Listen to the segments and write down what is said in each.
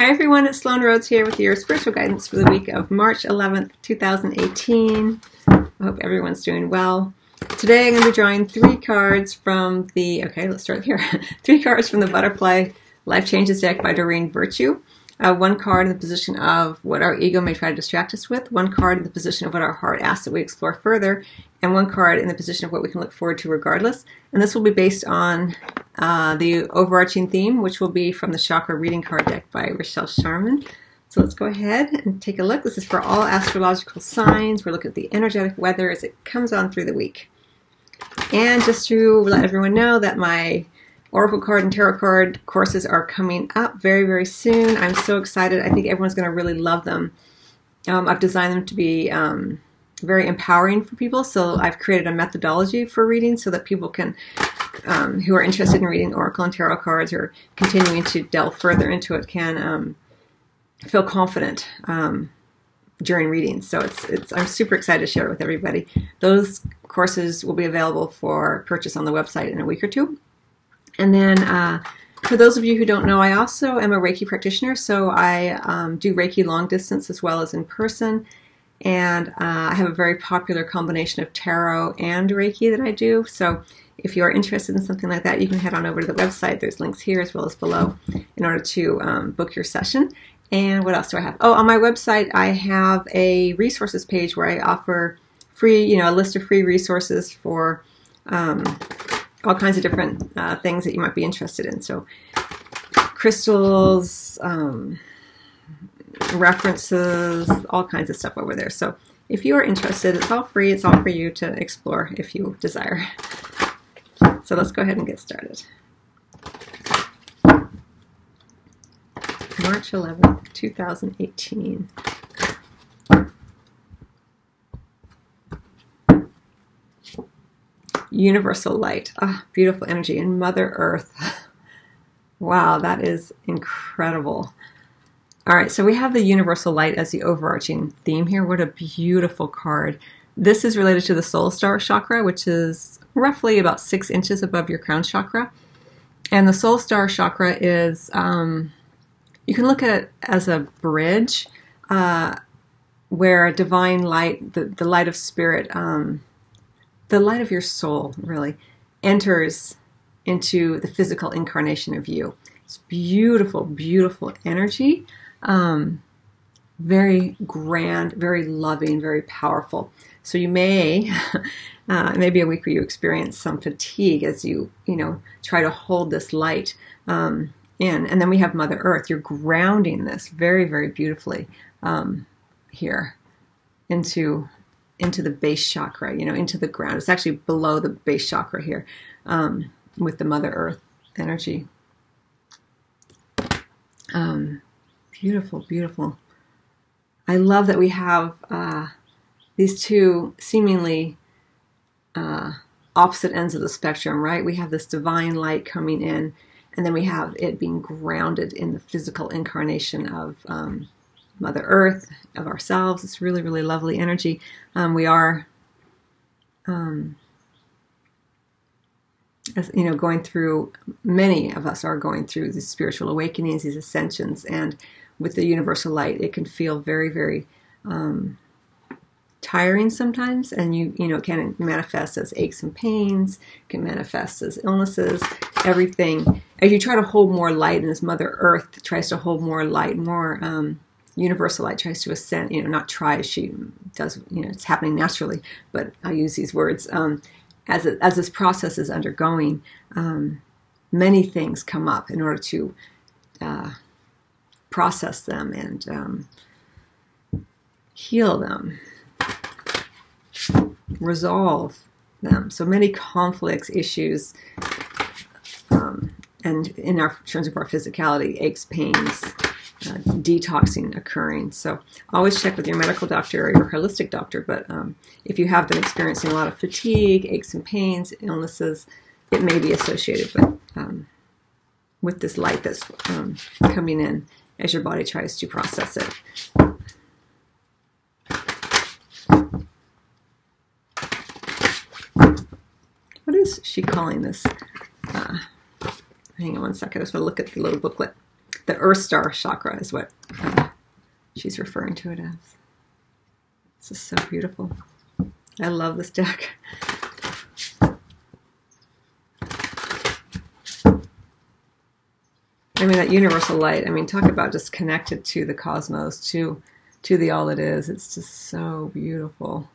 Hi everyone, it's Sloan Rhodes here with your spiritual guidance for the week of March 11th, 2018. I hope everyone's doing well. Today I'm going to be drawing three cards from the, okay, let's start here. three cards from the Butterfly Life Changes deck by Doreen Virtue. Uh, one card in the position of what our ego may try to distract us with, one card in the position of what our heart asks that we explore further, and one card in the position of what we can look forward to regardless. And this will be based on uh, the overarching theme, which will be from the Chakra Reading Card deck by Rochelle Sharman. So let's go ahead and take a look. This is for all astrological signs. We're looking at the energetic weather as it comes on through the week. And just to let everyone know that my Oracle card and Tarot card courses are coming up very, very soon. I'm so excited. I think everyone's going to really love them. Um, I've designed them to be um, very empowering for people. So I've created a methodology for reading so that people can, um, who are interested in reading Oracle and Tarot cards or continuing to delve further into it, can um, feel confident um, during readings. So it's, it's, I'm super excited to share it with everybody. Those courses will be available for purchase on the website in a week or two. And then uh, for those of you who don't know, I also am a Reiki practitioner, so I um, do Reiki long distance as well as in person. And uh, I have a very popular combination of tarot and Reiki that I do. So if you're interested in something like that, you can head on over to the website. There's links here as well as below in order to um, book your session. And what else do I have? Oh, on my website, I have a resources page where I offer free, you know, a list of free resources for um, all kinds of different uh, things that you might be interested in. So, crystals, um, references, all kinds of stuff over there. So, if you are interested, it's all free. It's all for you to explore if you desire. So, let's go ahead and get started. March 11th, 2018. universal light. Ah, beautiful energy. And Mother Earth. wow, that is incredible. All right, so we have the universal light as the overarching theme here. What a beautiful card. This is related to the soul star chakra, which is roughly about six inches above your crown chakra. And the soul star chakra is, um, you can look at it as a bridge uh, where divine light, the, the light of spirit, um, the light of your soul really enters into the physical incarnation of you. It's beautiful, beautiful energy. Um, very grand, very loving, very powerful. So you may, uh, maybe a week where you experience some fatigue as you, you know, try to hold this light um, in. And then we have Mother Earth. You're grounding this very, very beautifully um, here into into the base chakra, you know, into the ground. It's actually below the base chakra here um, with the Mother Earth energy. Um, beautiful, beautiful. I love that we have uh, these two seemingly uh, opposite ends of the spectrum, right? We have this divine light coming in, and then we have it being grounded in the physical incarnation of um, Mother Earth, of ourselves. It's really, really lovely energy. Um, we are, um, as, you know, going through, many of us are going through these spiritual awakenings, these ascensions, and with the universal light, it can feel very, very um, tiring sometimes, and you, you know, it can manifest as aches and pains, can manifest as illnesses, everything. As you try to hold more light, and as Mother Earth tries to hold more light, more um, universal light tries to ascend, you know, not tries, she does, you know, it's happening naturally, but I use these words. Um, as, it, as this process is undergoing, um, many things come up in order to uh, process them and um, heal them, resolve them. So many conflicts, issues, um, and in our terms of our physicality, aches, pains, uh, detoxing occurring. So always check with your medical doctor or your holistic doctor. But um, if you have been experiencing a lot of fatigue, aches and pains, illnesses, it may be associated with um, with this light that's um, coming in as your body tries to process it. What is she calling this? Uh, hang on one second. I just want to look at the little booklet the Earth Star chakra is what uh, she's referring to it as. This is so beautiful. I love this deck. I mean that universal light. I mean, talk about just connected to the cosmos, to to the all it is. It's just so beautiful.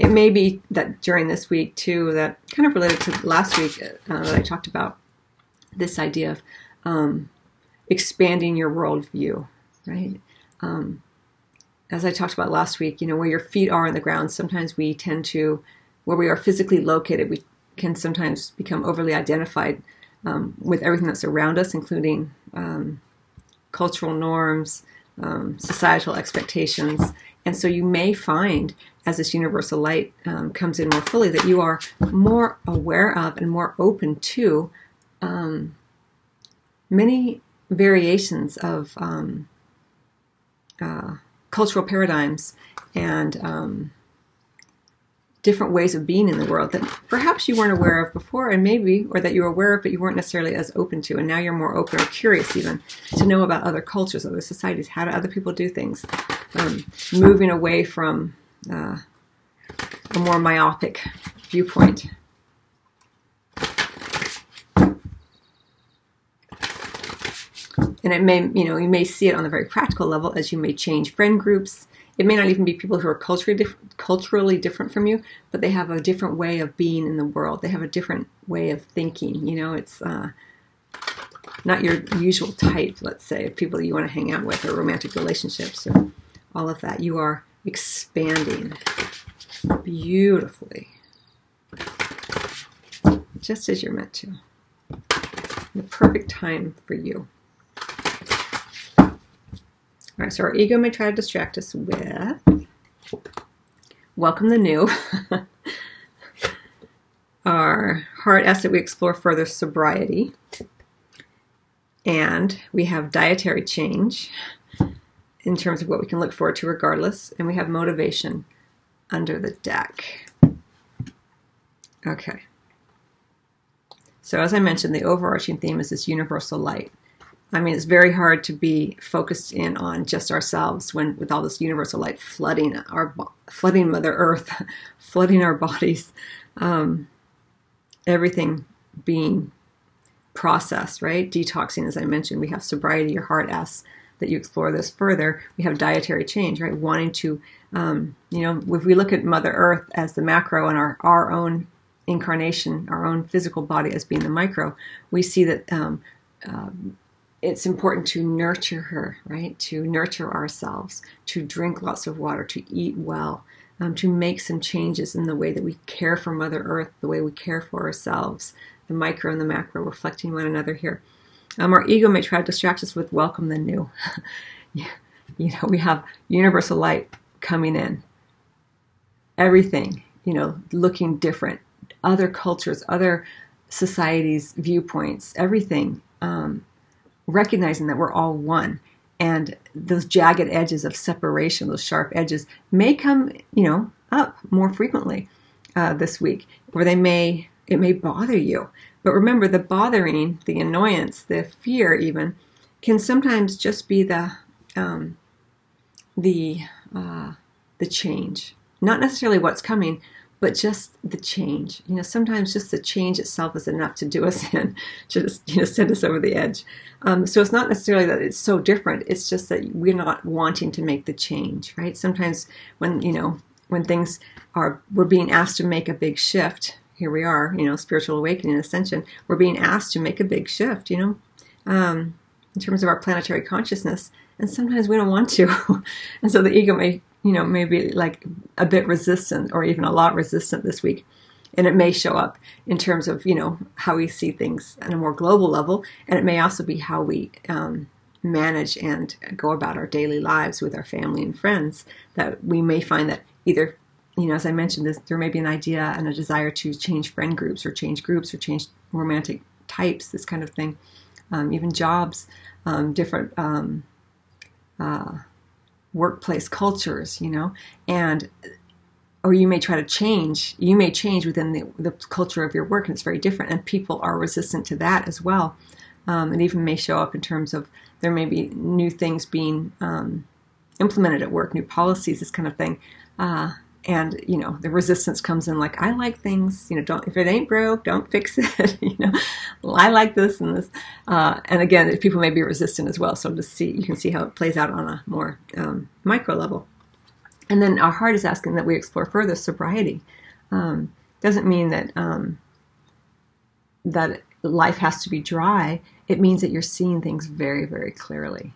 It may be that during this week too, that kind of related to last week uh, that I talked about this idea of um, expanding your worldview, right? Um, as I talked about last week, you know, where your feet are on the ground, sometimes we tend to, where we are physically located, we can sometimes become overly identified um, with everything that's around us, including um, cultural norms, um, societal expectations. And so you may find, as this universal light um, comes in more fully, that you are more aware of and more open to um, many variations of um, uh, cultural paradigms and different ways of being in the world that perhaps you weren't aware of before, and maybe, or that you were aware of, but you weren't necessarily as open to. And now you're more open or curious even to know about other cultures, other societies. How do other people do things? Um, moving away from uh, a more myopic viewpoint. And it may, you know, you may see it on a very practical level as you may change friend groups. It may not even be people who are culturally culturally different from you, but they have a different way of being in the world. They have a different way of thinking. You know, it's uh, not your usual type, let's say, of people you want to hang out with or romantic relationships or all of that. You are expanding beautifully, just as you're meant to. The perfect time for you. All right, so our ego may try to distract us with welcome the new. our heart asks that we explore further sobriety. And we have dietary change in terms of what we can look forward to regardless. And we have motivation under the deck. Okay. So, as I mentioned, the overarching theme is this universal light. I mean, it's very hard to be focused in on just ourselves when, with all this universal light flooding our, flooding Mother Earth, flooding our bodies, um, everything being processed, right? Detoxing, as I mentioned, we have sobriety. Your heart asks that you explore this further. We have dietary change, right? Wanting to, um, you know, if we look at Mother Earth as the macro and our our own incarnation, our own physical body as being the micro, we see that. Um, um, it's important to nurture her, right? To nurture ourselves, to drink lots of water, to eat well, um, to make some changes in the way that we care for Mother Earth, the way we care for ourselves, the micro and the macro reflecting one another here. Um, our ego may try to distract us with welcome the new. you know, we have universal light coming in. Everything, you know, looking different. Other cultures, other societies' viewpoints, everything. Um, recognizing that we're all one. And those jagged edges of separation those sharp edges may come you know up more frequently uh, this week or they may it may bother you. But remember the bothering the annoyance the fear even can sometimes just be the um, the uh, the change. Not necessarily what's coming but just the change. You know, sometimes just the change itself is enough to do us in, to just you know send us over the edge. Um, so it's not necessarily that it's so different. It's just that we're not wanting to make the change, right? Sometimes when you know when things are we're being asked to make a big shift. Here we are, you know, spiritual awakening, ascension. We're being asked to make a big shift, you know, um, in terms of our planetary consciousness, and sometimes we don't want to, and so the ego may you know, maybe like a bit resistant or even a lot resistant this week. And it may show up in terms of, you know, how we see things on a more global level. And it may also be how we um, manage and go about our daily lives with our family and friends that we may find that either, you know, as I mentioned, this, there may be an idea and a desire to change friend groups or change groups or change romantic types, this kind of thing, um, even jobs, um, different um, uh, workplace cultures, you know, and or you may try to change. You may change within the, the culture of your work, and it's very different, and people are resistant to that as well. Um, it even may show up in terms of there may be new things being um, implemented at work, new policies, this kind of thing. Uh, and you know the resistance comes in like I like things. You know, don't if it ain't broke, don't fix it. you know, well, I like this and this. Uh, and again, people may be resistant as well. So to see, you can see how it plays out on a more um, micro level. And then our heart is asking that we explore further sobriety. Um, doesn't mean that um, that life has to be dry. It means that you're seeing things very, very clearly.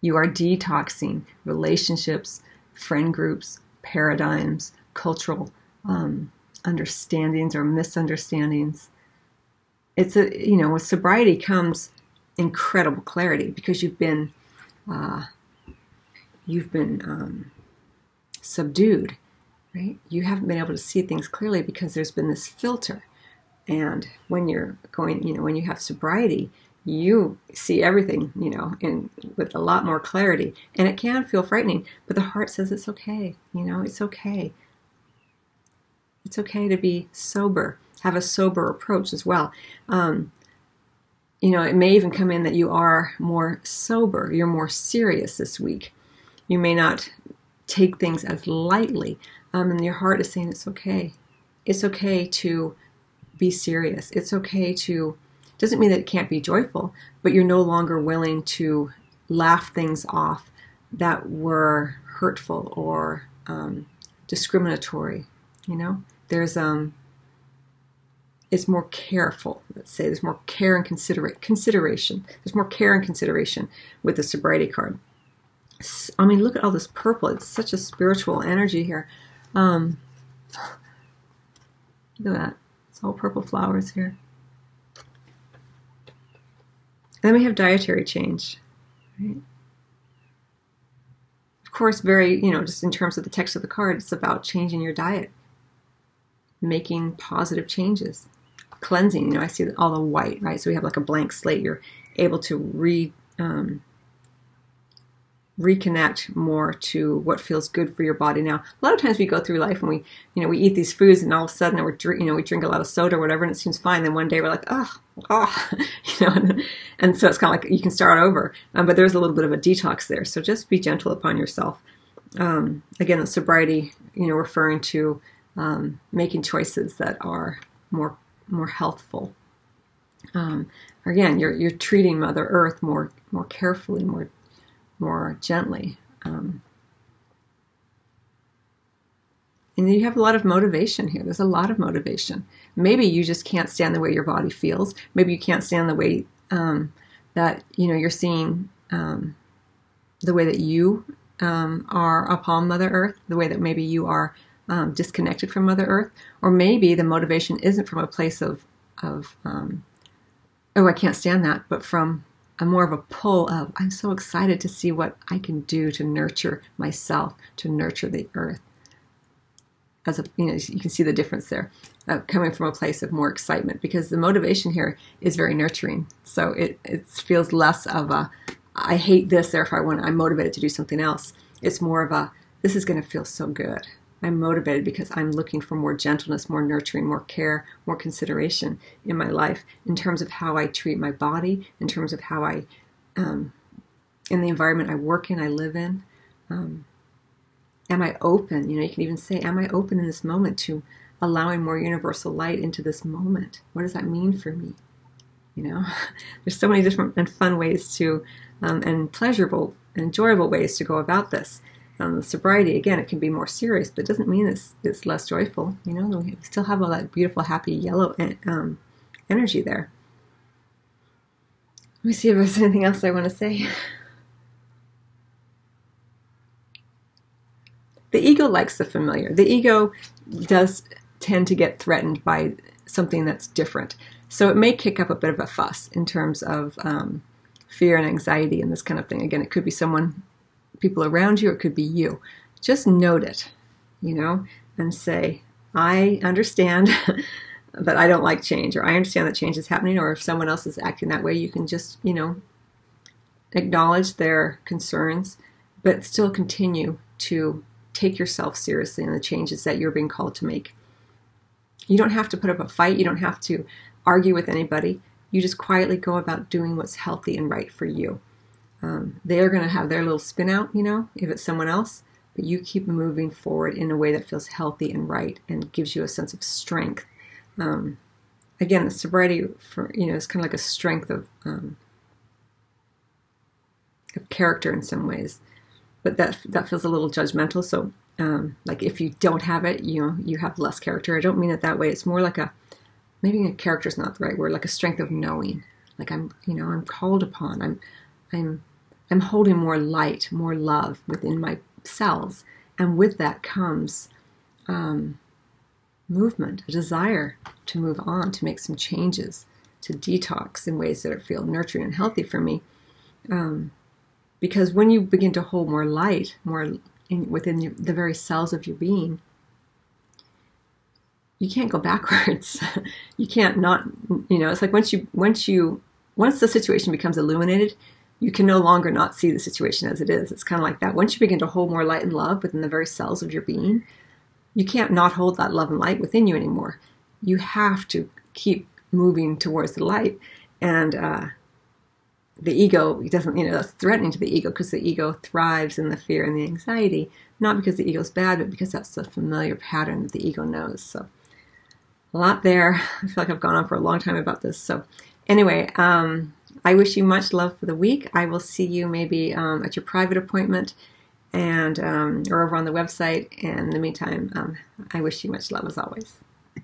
You are detoxing relationships, friend groups, paradigms, cultural um, understandings or misunderstandings. It's a you know with sobriety comes incredible clarity because you've been uh, you've been um, subdued, right? You haven't been able to see things clearly because there's been this filter. And when you're going, you know, when you have sobriety, you see everything, you know, in with a lot more clarity. And it can feel frightening, but the heart says it's okay. You know, it's okay. It's okay to be sober, have a sober approach as well. Um, you know, it may even come in that you are more sober, you're more serious this week. You may not take things as lightly, um, and your heart is saying it's okay. It's okay to be serious. It's okay to doesn't mean that it can't be joyful, but you're no longer willing to laugh things off that were hurtful or um, discriminatory. You know, there's um, it's more careful. Let's say there's more care and considerate consideration. There's more care and consideration with the sobriety card. I mean, look at all this purple. It's such a spiritual energy here. Um, look at that. It's all purple flowers here. Then we have dietary change. Right? Of course, very, you know, just in terms of the text of the card, it's about changing your diet, making positive changes, cleansing. You know, I see all the white, right? So we have like a blank slate. You're able to re um, reconnect more to what feels good for your body. Now, a lot of times we go through life and we, you know, we eat these foods and all of a sudden we're, you know, we drink a lot of soda or whatever and it seems fine. Then one day we're like, oh, oh, you know, and, and so it's kind of like you can start over. Um, but there's a little bit of a detox there. So just be gentle upon yourself. Um, again, the sobriety, you know, referring to um, making choices that are more more healthful. Um, again, you're you're treating Mother Earth more more carefully, more more gently. Um, and you have a lot of motivation here. There's a lot of motivation. Maybe you just can't stand the way your body feels. Maybe you can't stand the way um, that you know you're seeing um, the way that you um, are upon Mother Earth, the way that maybe you are um, disconnected from Mother Earth, or maybe the motivation isn't from a place of of um, oh I can't stand that, but from a more of a pull of I'm so excited to see what I can do to nurture myself, to nurture the earth. As a, you know, you can see the difference there, uh, coming from a place of more excitement because the motivation here is very nurturing. So it it feels less of a I hate this, therefore I want I'm motivated to do something else. It's more of a this is going to feel so good. I'm motivated because I'm looking for more gentleness, more nurturing, more care, more consideration in my life in terms of how I treat my body, in terms of how I, um, in the environment I work in, I live in. Um, am I open? You know, you can even say, Am I open in this moment to allowing more universal light into this moment? What does that mean for me? You know, there's so many different and fun ways to, um, and pleasurable, and enjoyable ways to go about this um, sobriety, again, it can be more serious, but it doesn't mean it's, it's less joyful. You know, we still have all that beautiful, happy yellow um, energy there. Let me see if there's anything else I want to say. The ego likes the familiar. The ego does tend to get threatened by something that's different. So it may kick up a bit of a fuss in terms of um, fear and anxiety and this kind of thing. Again, it could be someone people around you, it could be you. Just note it, you know, and say, I understand that I don't like change, or I understand that change is happening, or if someone else is acting that way, you can just, you know, acknowledge their concerns, but still continue to take yourself seriously in the changes that you're being called to make. You don't have to put up a fight, you don't have to argue with anybody. You just quietly go about doing what's healthy and right for you. Um, they're going to have their little spin out, you know, if it's someone else, but you keep moving forward in a way that feels healthy and right and gives you a sense of strength. Um, again, the sobriety for you know is kind of like a strength of um, of character in some ways, but that that feels a little judgmental. So, um, like if you don't have it, you know, you have less character. I don't mean it that way. It's more like a maybe a character is not the right word, like a strength of knowing. Like I'm, you know, I'm called upon. I'm, I'm, I'm holding more light, more love within my cells, and with that comes um, movement, a desire to move on, to make some changes, to detox in ways that feel nurturing and healthy for me. Um, because when you begin to hold more light, more in, within your, the very cells of your being, you can't go backwards. you can't not, you know, it's like once you, once you, once the situation becomes illuminated, you can no longer not see the situation as it is. It's kind of like that. Once you begin to hold more light and love within the very cells of your being, you can't not hold that love and light within you anymore. You have to keep moving towards the light. And uh, the ego doesn't, you know, that's threatening to the ego because the ego thrives in the fear and the anxiety, not because the ego's bad, but because that's the familiar pattern that the ego knows. So, a lot there. I feel like I've gone on for a long time about this. So, anyway, um, I wish you much love for the week. I will see you maybe um, at your private appointment and um, or over on the website. And in the meantime, um, I wish you much love as always.